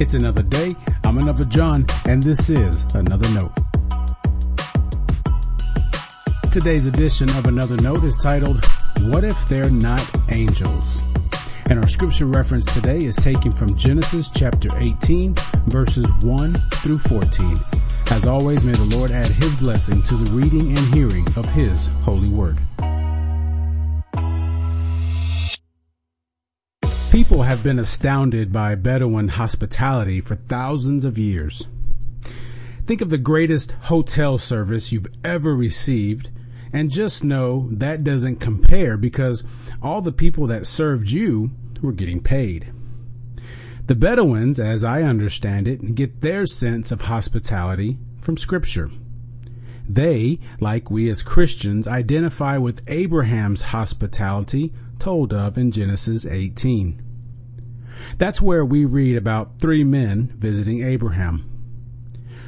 It's another day. I'm another John, and this is Another Note. Today's edition of Another Note is titled, What If They're Not Angels? And our scripture reference today is taken from Genesis chapter 18 verses 1 through 14. As always, may the Lord add his blessing to the reading and hearing of his holy word. People have been astounded by Bedouin hospitality for thousands of years. Think of the greatest hotel service you've ever received and just know that doesn't compare because all the people that served you were getting paid. The Bedouins, as I understand it, get their sense of hospitality from scripture. They, like we as Christians, identify with Abraham's hospitality told of in Genesis 18. That's where we read about three men visiting Abraham.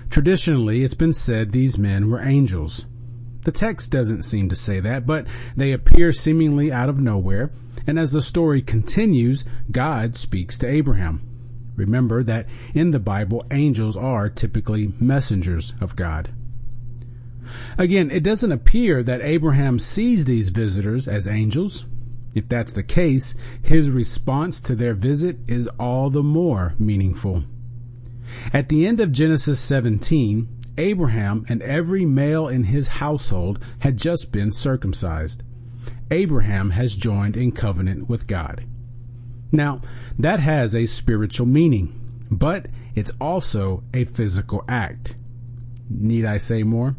Traditionally, it's been said these men were angels. The text doesn't seem to say that, but they appear seemingly out of nowhere, and as the story continues, God speaks to Abraham. Remember that in the Bible, angels are typically messengers of God. Again, it doesn't appear that Abraham sees these visitors as angels. If that's the case, his response to their visit is all the more meaningful. At the end of Genesis 17, Abraham and every male in his household had just been circumcised. Abraham has joined in covenant with God. Now, that has a spiritual meaning, but it's also a physical act. Need I say more?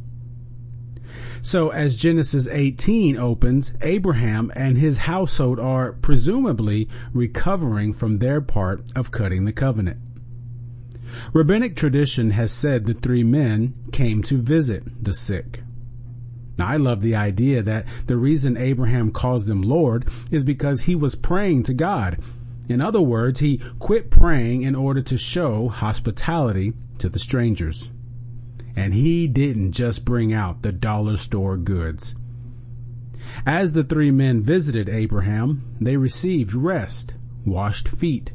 So as Genesis 18 opens, Abraham and his household are presumably recovering from their part of cutting the covenant. Rabbinic tradition has said the three men came to visit the sick. Now, I love the idea that the reason Abraham calls them Lord is because he was praying to God. In other words, he quit praying in order to show hospitality to the strangers. And he didn't just bring out the dollar store goods. As the three men visited Abraham, they received rest, washed feet,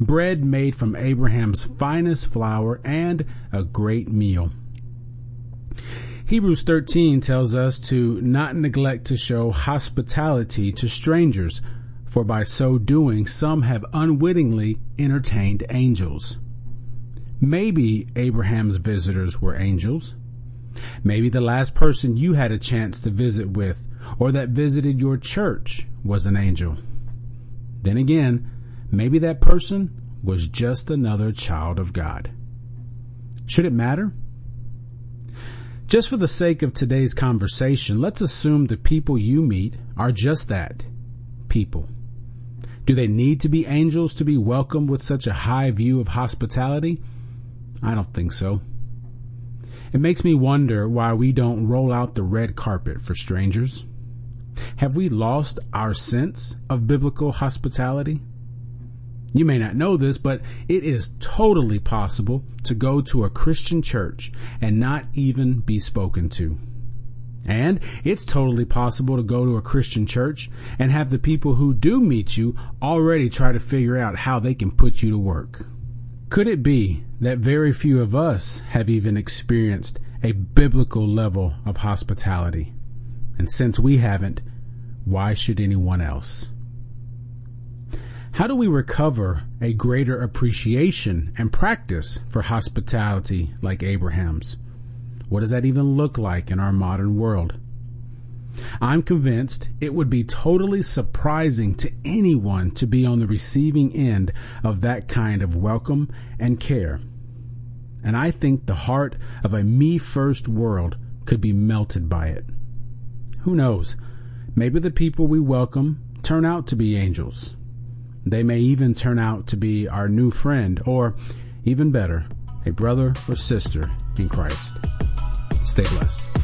bread made from Abraham's finest flour, and a great meal. Hebrews 13 tells us to not neglect to show hospitality to strangers, for by so doing some have unwittingly entertained angels. Maybe Abraham's visitors were angels. Maybe the last person you had a chance to visit with or that visited your church was an angel. Then again, maybe that person was just another child of God. Should it matter? Just for the sake of today's conversation, let's assume the people you meet are just that, people. Do they need to be angels to be welcomed with such a high view of hospitality? I don't think so. It makes me wonder why we don't roll out the red carpet for strangers. Have we lost our sense of biblical hospitality? You may not know this, but it is totally possible to go to a Christian church and not even be spoken to. And it's totally possible to go to a Christian church and have the people who do meet you already try to figure out how they can put you to work. Could it be that very few of us have even experienced a biblical level of hospitality? And since we haven't, why should anyone else? How do we recover a greater appreciation and practice for hospitality like Abraham's? What does that even look like in our modern world? I'm convinced it would be totally surprising to anyone to be on the receiving end of that kind of welcome and care. And I think the heart of a me first world could be melted by it. Who knows? Maybe the people we welcome turn out to be angels. They may even turn out to be our new friend or even better, a brother or sister in Christ. Stay blessed.